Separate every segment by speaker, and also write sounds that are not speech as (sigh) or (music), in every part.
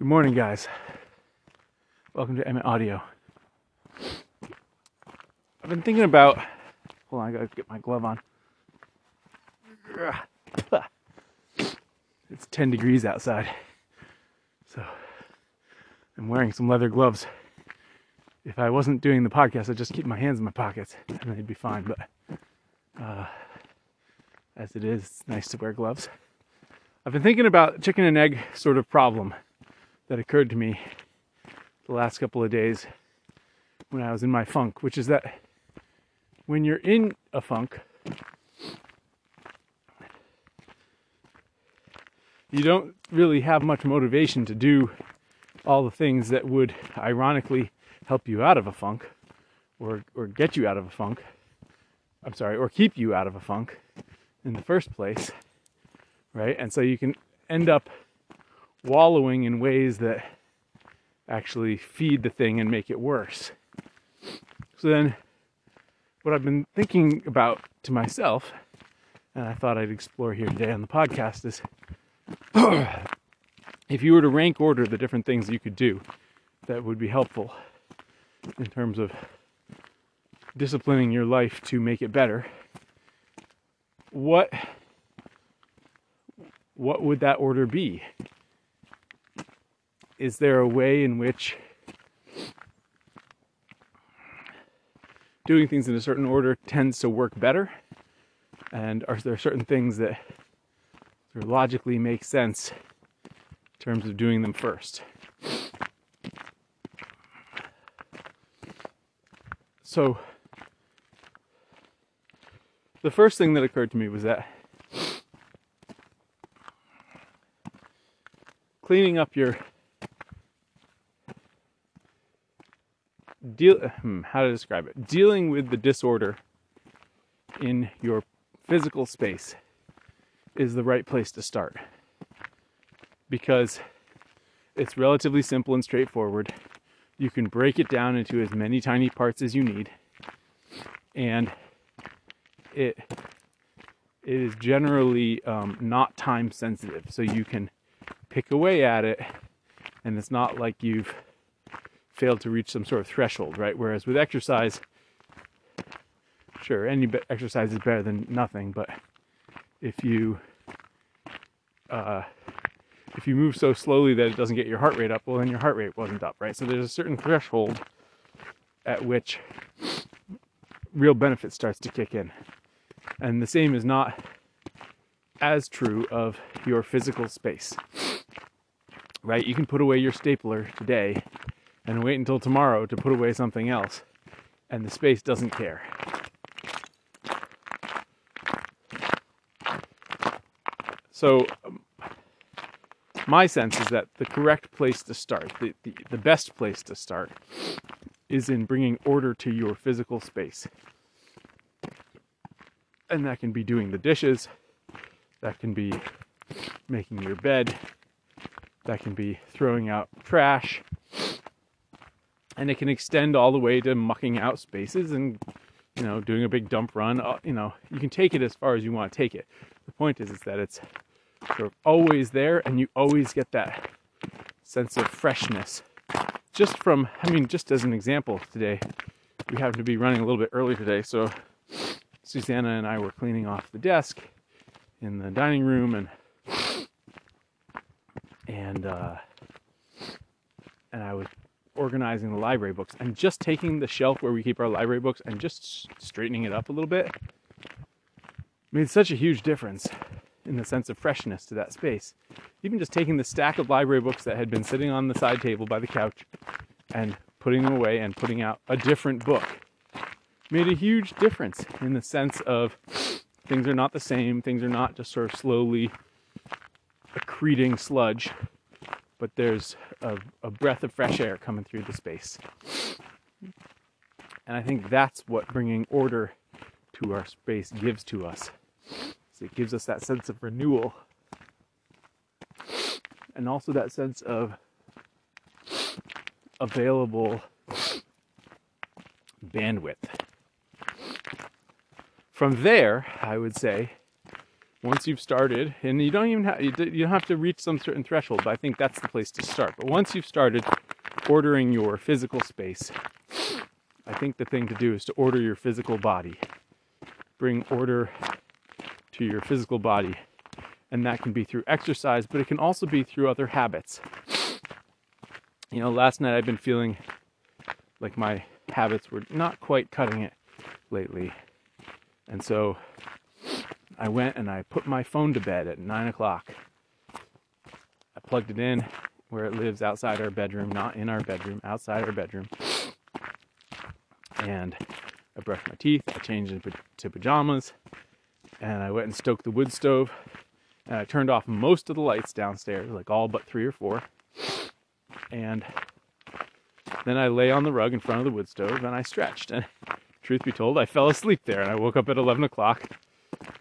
Speaker 1: Good morning, guys. Welcome to Emmett Audio. I've been thinking about. Hold on, I gotta get my glove on. It's 10 degrees outside, so I'm wearing some leather gloves. If I wasn't doing the podcast, I'd just keep my hands in my pockets and they'd be fine. But uh, as it is, it's nice to wear gloves. I've been thinking about chicken and egg sort of problem that occurred to me the last couple of days when I was in my funk, which is that when you're in a funk, you don't really have much motivation to do all the things that would ironically help you out of a funk or, or get you out of a funk. I'm sorry, or keep you out of a funk in the first place, right? And so you can end up wallowing in ways that actually feed the thing and make it worse. So then, what I've been thinking about to myself, and I thought I'd explore here today on the podcast, is (clears throat) if you were to rank order the different things you could do that would be helpful in terms of disciplining your life to make it better, what what would that order be? Is there a way in which doing things in a certain order tends to work better? And are there certain things that sort of logically make sense in terms of doing them first? So, the first thing that occurred to me was that cleaning up your deal hmm, how to describe it. Dealing with the disorder in your physical space is the right place to start. Because it's relatively simple and straightforward. You can break it down into as many tiny parts as you need. And it it is generally um, not time sensitive. So you can pick away at it and it's not like you've failed to reach some sort of threshold, right? Whereas with exercise, sure, any exercise is better than nothing, but if you uh, if you move so slowly that it doesn't get your heart rate up, well, then your heart rate wasn't up, right? So there's a certain threshold at which real benefit starts to kick in. And the same is not as true of your physical space, right? You can put away your stapler today and wait until tomorrow to put away something else, and the space doesn't care. So, um, my sense is that the correct place to start, the, the, the best place to start, is in bringing order to your physical space. And that can be doing the dishes, that can be making your bed, that can be throwing out trash, and it can extend all the way to mucking out spaces and you know doing a big dump run. Uh, you know you can take it as far as you want to take it. The point is is that it's sort of always there and you always get that sense of freshness. Just from i mean just as an example today we happen to be running a little bit early today so susanna and i were cleaning off the desk in the dining room and and uh and i was organizing the library books and just taking the shelf where we keep our library books and just straightening it up a little bit made such a huge difference in the sense of freshness to that space. Even just taking the stack of library books that had been sitting on the side table by the couch and putting them away and putting out a different book made a huge difference in the sense of things are not the same, things are not just sort of slowly accreting sludge but there's a, a breath of fresh air coming through the space. And I think that's what bringing order to our space gives to us. So it gives us that sense of renewal and also that sense of available bandwidth. From there, I would say once you've started, and you don't even have you don't have to reach some certain threshold, but I think that's the place to start. But once you've started ordering your physical space, I think the thing to do is to order your physical body. Bring order to your physical body. And that can be through exercise, but it can also be through other habits. You know, last night I've been feeling like my habits were not quite cutting it lately. And so I went and I put my phone to bed at nine o'clock. I plugged it in where it lives outside our bedroom, not in our bedroom, outside our bedroom. And I brushed my teeth, I changed into pajamas, and I went and stoked the wood stove. And I turned off most of the lights downstairs, like all but three or four. And then I lay on the rug in front of the wood stove and I stretched. And truth be told, I fell asleep there and I woke up at 11 o'clock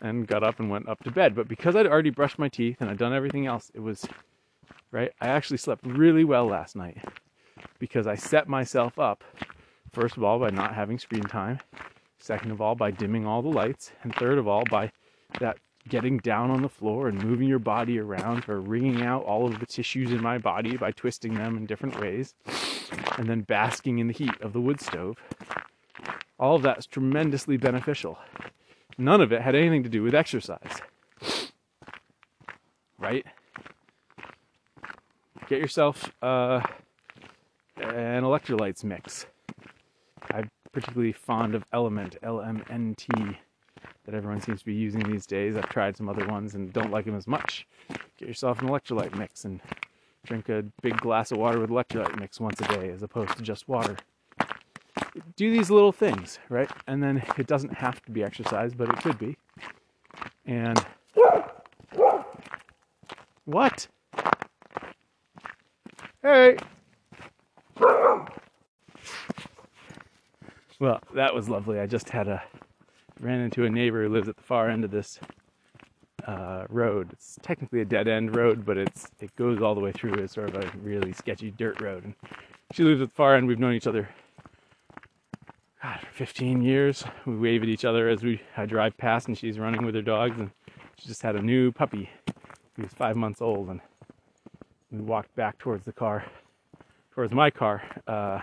Speaker 1: and got up and went up to bed. But because I'd already brushed my teeth and I'd done everything else, it was right. I actually slept really well last night because I set myself up, first of all, by not having screen time, second of all, by dimming all the lights, and third of all, by that getting down on the floor and moving your body around or wringing out all of the tissues in my body by twisting them in different ways, and then basking in the heat of the wood stove. All of that is tremendously beneficial. None of it had anything to do with exercise. Right? Get yourself uh, an electrolytes mix. I'm particularly fond of Element, LMNT, that everyone seems to be using these days. I've tried some other ones and don't like them as much. Get yourself an electrolyte mix and drink a big glass of water with electrolyte mix once a day as opposed to just water do these little things, right? And then it doesn't have to be exercise, but it could be. And what? Hey. Well, that was lovely. I just had a ran into a neighbor who lives at the far end of this uh, road. It's technically a dead end road, but it's it goes all the way through. It's sort of a really sketchy dirt road. And she lives at the far end. We've known each other 15 years. We wave at each other as we I drive past, and she's running with her dogs, and she just had a new puppy. He was five months old, and we walked back towards the car, towards my car, uh,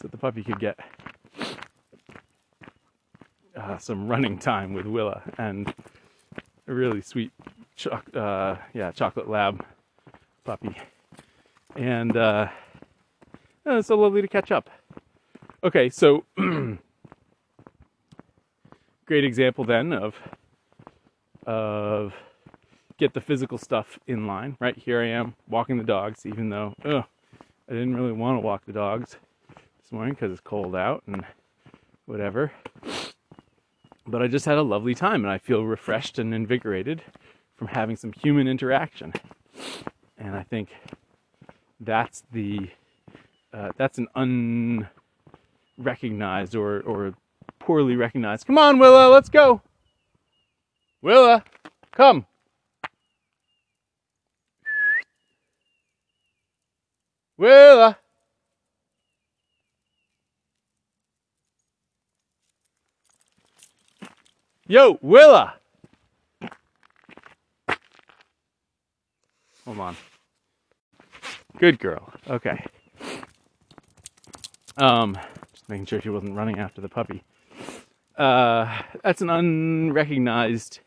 Speaker 1: so the puppy could get uh, some running time with Willa, and a really sweet, cho- uh, yeah, chocolate lab puppy, and uh, it's so lovely to catch up. Okay, so (clears throat) great example then of of get the physical stuff in line. Right here I am walking the dogs, even though ugh, I didn't really want to walk the dogs this morning because it's cold out and whatever. But I just had a lovely time and I feel refreshed and invigorated from having some human interaction. And I think that's the uh, that's an unrecognized or, or poorly recognized. Come on, Willa, let's go. Willa, come. Willa. Yo, Willa. Hold on. Good girl. Okay. Um, making sure she wasn't running after the puppy. Uh, that's an unrecognized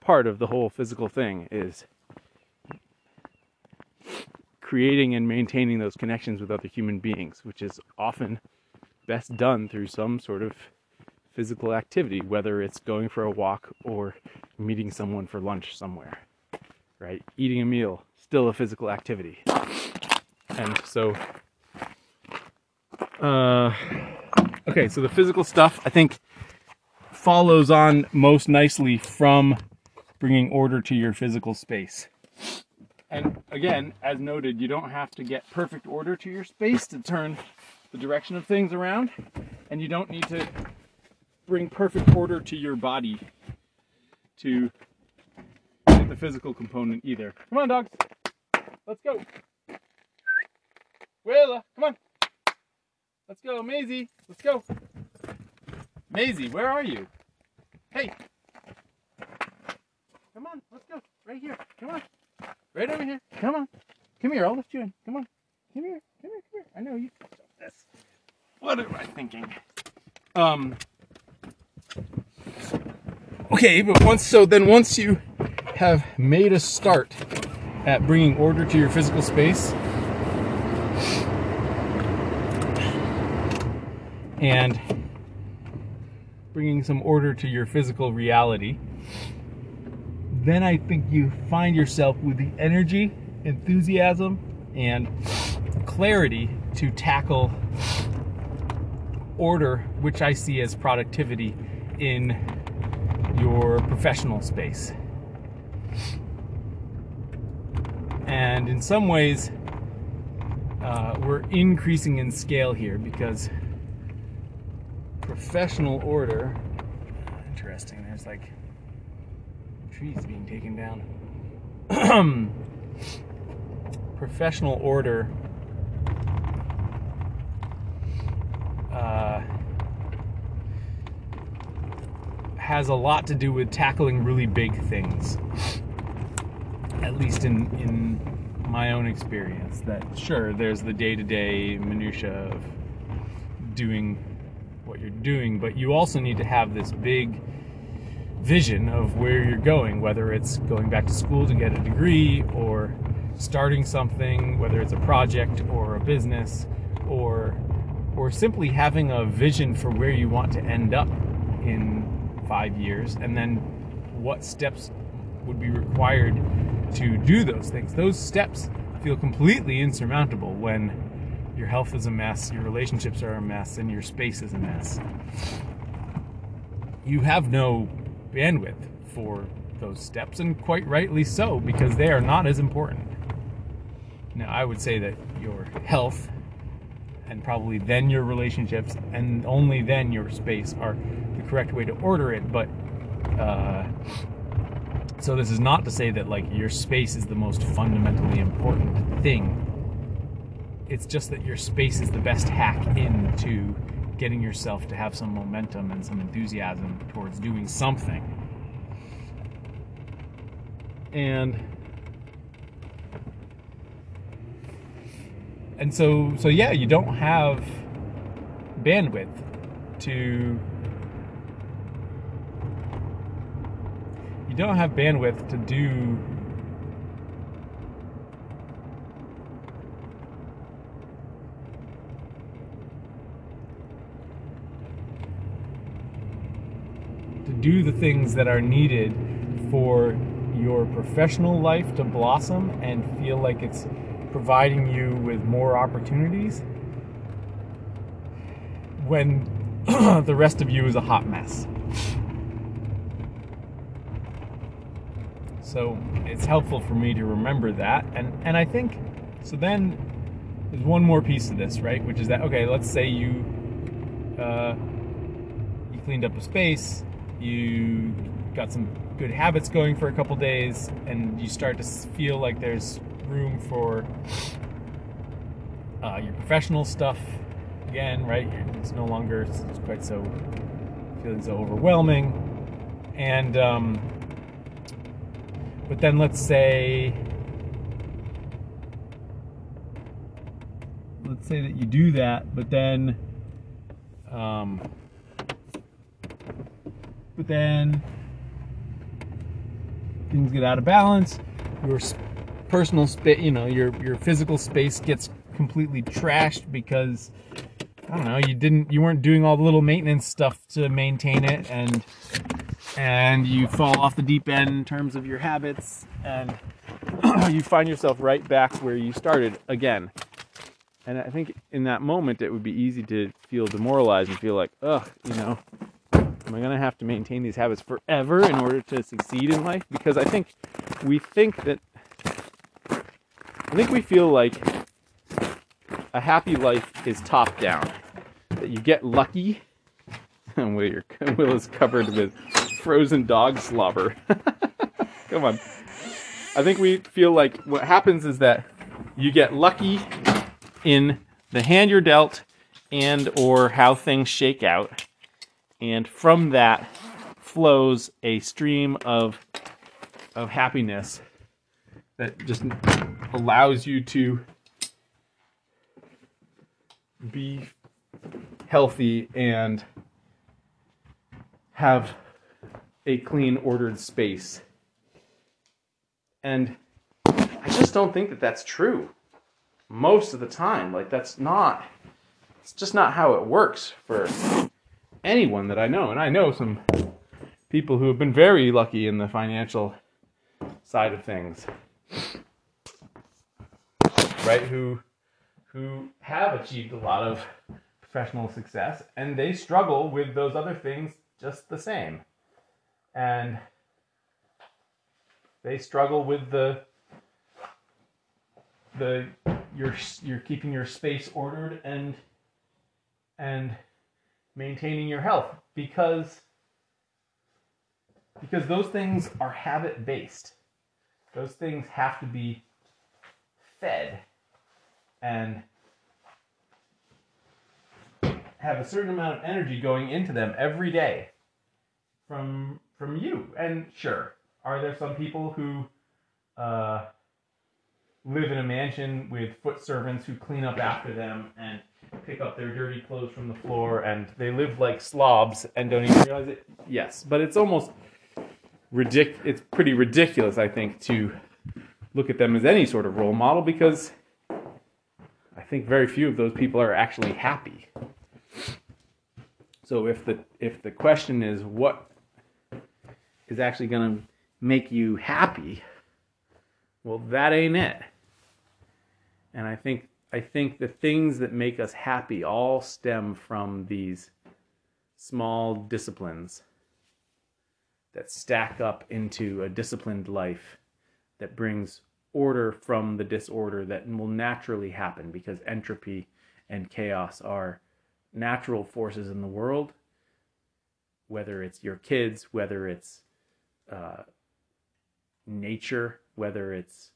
Speaker 1: part of the whole physical thing is creating and maintaining those connections with other human beings, which is often best done through some sort of physical activity, whether it's going for a walk or meeting someone for lunch somewhere, right? Eating a meal, still a physical activity. And so uh, okay, so the physical stuff I think follows on most nicely from bringing order to your physical space. And again, as noted, you don't have to get perfect order to your space to turn the direction of things around, and you don't need to bring perfect order to your body to get the physical component either. Come on, dogs. Let's go. Willa, come on. Let's go, Maisie. Let's go. Maisie, where are you? Hey. Come on, let's go. Right here. Come on. Right over here. Come on. Come here. I'll lift you in. Come on. Come here. Come here. Come here. I know you. This. What am I thinking? Um. Okay, but once so then once you have made a start at bringing order to your physical space and bringing some order to your physical reality, then I think you find yourself with the energy, enthusiasm, and clarity to tackle order, which I see as productivity in your professional space. And in some ways, uh, we're increasing in scale here because professional order. Interesting. There's like trees being taken down. (clears throat) professional order uh, has a lot to do with tackling really big things. At least in in my own experience, that sure there's the day-to-day minutia of doing you're doing, but you also need to have this big vision of where you're going, whether it's going back to school to get a degree or starting something, whether it's a project or a business or or simply having a vision for where you want to end up in 5 years and then what steps would be required to do those things. Those steps feel completely insurmountable when your health is a mess, your relationships are a mess, and your space is a mess. You have no bandwidth for those steps, and quite rightly so, because they are not as important. Now, I would say that your health and probably then your relationships and only then your space are the correct way to order it, but uh, so this is not to say that like your space is the most fundamentally important thing it's just that your space is the best hack into getting yourself to have some momentum and some enthusiasm towards doing something. And and so so yeah, you don't have bandwidth to you don't have bandwidth to do do the things that are needed for your professional life to blossom and feel like it's providing you with more opportunities when (clears throat) the rest of you is a hot mess. So it's helpful for me to remember that. And, and I think, so then there's one more piece of this, right? Which is that, okay, let's say you, uh, you cleaned up a space you got some good habits going for a couple days, and you start to feel like there's room for uh, your professional stuff again, right? It's no longer it's quite so feeling so overwhelming, and um, but then let's say let's say that you do that, but then um, but then things get out of balance. Your personal space, you know, your your physical space gets completely trashed because I don't know, you didn't you weren't doing all the little maintenance stuff to maintain it and and you fall off the deep end in terms of your habits and (clears throat) you find yourself right back where you started again. And I think in that moment it would be easy to feel demoralized and feel like, ugh, you know, Am I going to have to maintain these habits forever in order to succeed in life? Because I think we think that, I think we feel like a happy life is top down. That you get lucky. (laughs) And Will, your, (laughs) Will is covered with frozen dog slobber. (laughs) Come on. I think we feel like what happens is that you get lucky in the hand you're dealt and or how things shake out and from that flows a stream of of happiness that just allows you to be healthy and have a clean, ordered space. And I just don't think that that's true most of the time. Like, that's not, it's just not how it works for anyone that I know. And I know some people who have been very lucky in the financial side of things. Right? Who who have achieved a lot of professional success and they struggle with those other things just the same. And they struggle with the the you're you're keeping your space ordered and and maintaining your health because because those things are habit based. Those things have to be fed and have a certain amount of energy going into them every day from from you. And sure, are there some people who uh, live in a mansion with foot servants who clean up after them and pick up their dirty clothes from the floor and they live like slobs and don't even realize it? Yes, but it's almost ridic- it's pretty ridiculous, I think, to look at them as any sort of role model because I think very few of those people are actually happy. So if the if the question is what is actually going to make you happy, well that ain't it. And I think I think the things that make us happy all stem from these small disciplines that stack up into a disciplined life that brings order from the disorder that will naturally happen because entropy and chaos are natural forces in the world, whether it's your kids, whether it's uh, nature, whether it's,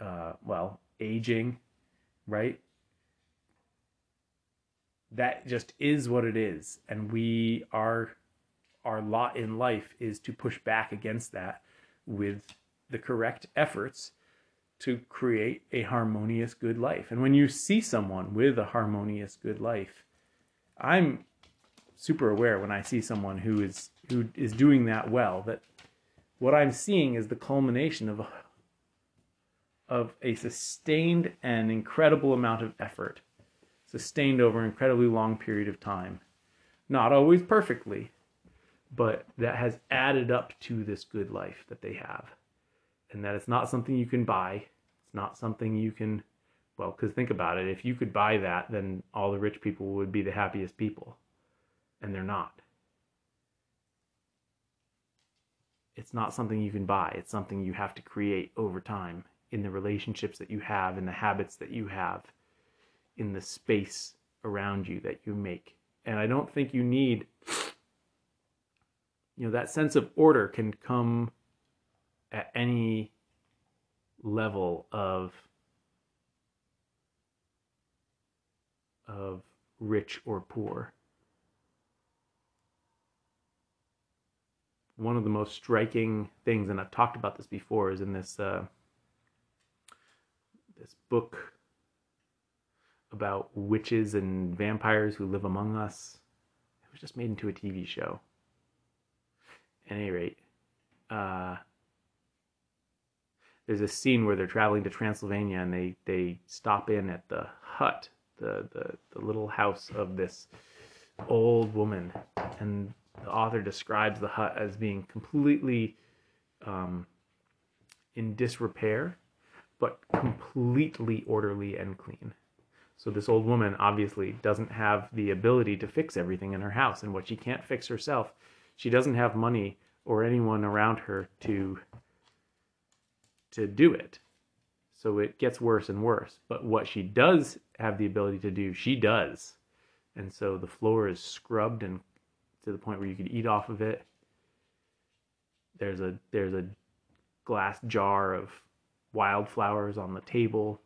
Speaker 1: uh, well, aging, right? That just is what it is. And we are our lot in life is to push back against that with the correct efforts to create a harmonious good life. And when you see someone with a harmonious good life, I'm super aware when I see someone who is who is doing that well that what I'm seeing is the culmination of a, of a sustained and incredible amount of effort, sustained over an incredibly long period of time. Not always perfectly, but that has added up to this good life that they have. And that it's not something you can buy. It's not something you can, well, because think about it. If you could buy that, then all the rich people would be the happiest people. And they're not. It's not something you can buy. It's something you have to create over time in the relationships that you have, in the habits that you have, in the space around you that you make. And I don't think you need you know that sense of order can come at any level of of rich or poor one of the most striking things and i've talked about this before is in this uh, this book about witches and vampires who live among us. It was just made into a tv show. At any rate, uh, there's a scene where they're traveling to Transylvania and they, they stop in at the hut, the, the, the little house of this old woman. And the author describes the hut as being completely um, in disrepair, but completely orderly and clean. So this old woman obviously doesn't have the ability to fix everything in her house, and what she can't fix herself, she doesn't have money or anyone around her to to do it. So it gets worse and worse. But what she does have the ability to do, she does. And so the floor is scrubbed and to the point where you could eat off of it. There's a there's a glass jar of wildflowers on the table.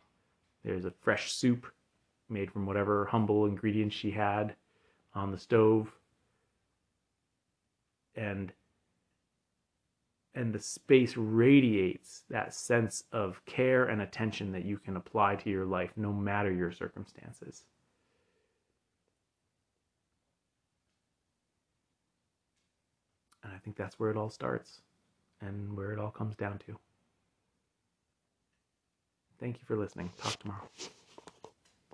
Speaker 1: There's a fresh soup made from whatever humble ingredients she had on the stove. And and the space radiates that sense of care and attention that you can apply to your life no matter your circumstances. And I think that's where it all starts and where it all comes down to. Thank you for listening. Talk tomorrow.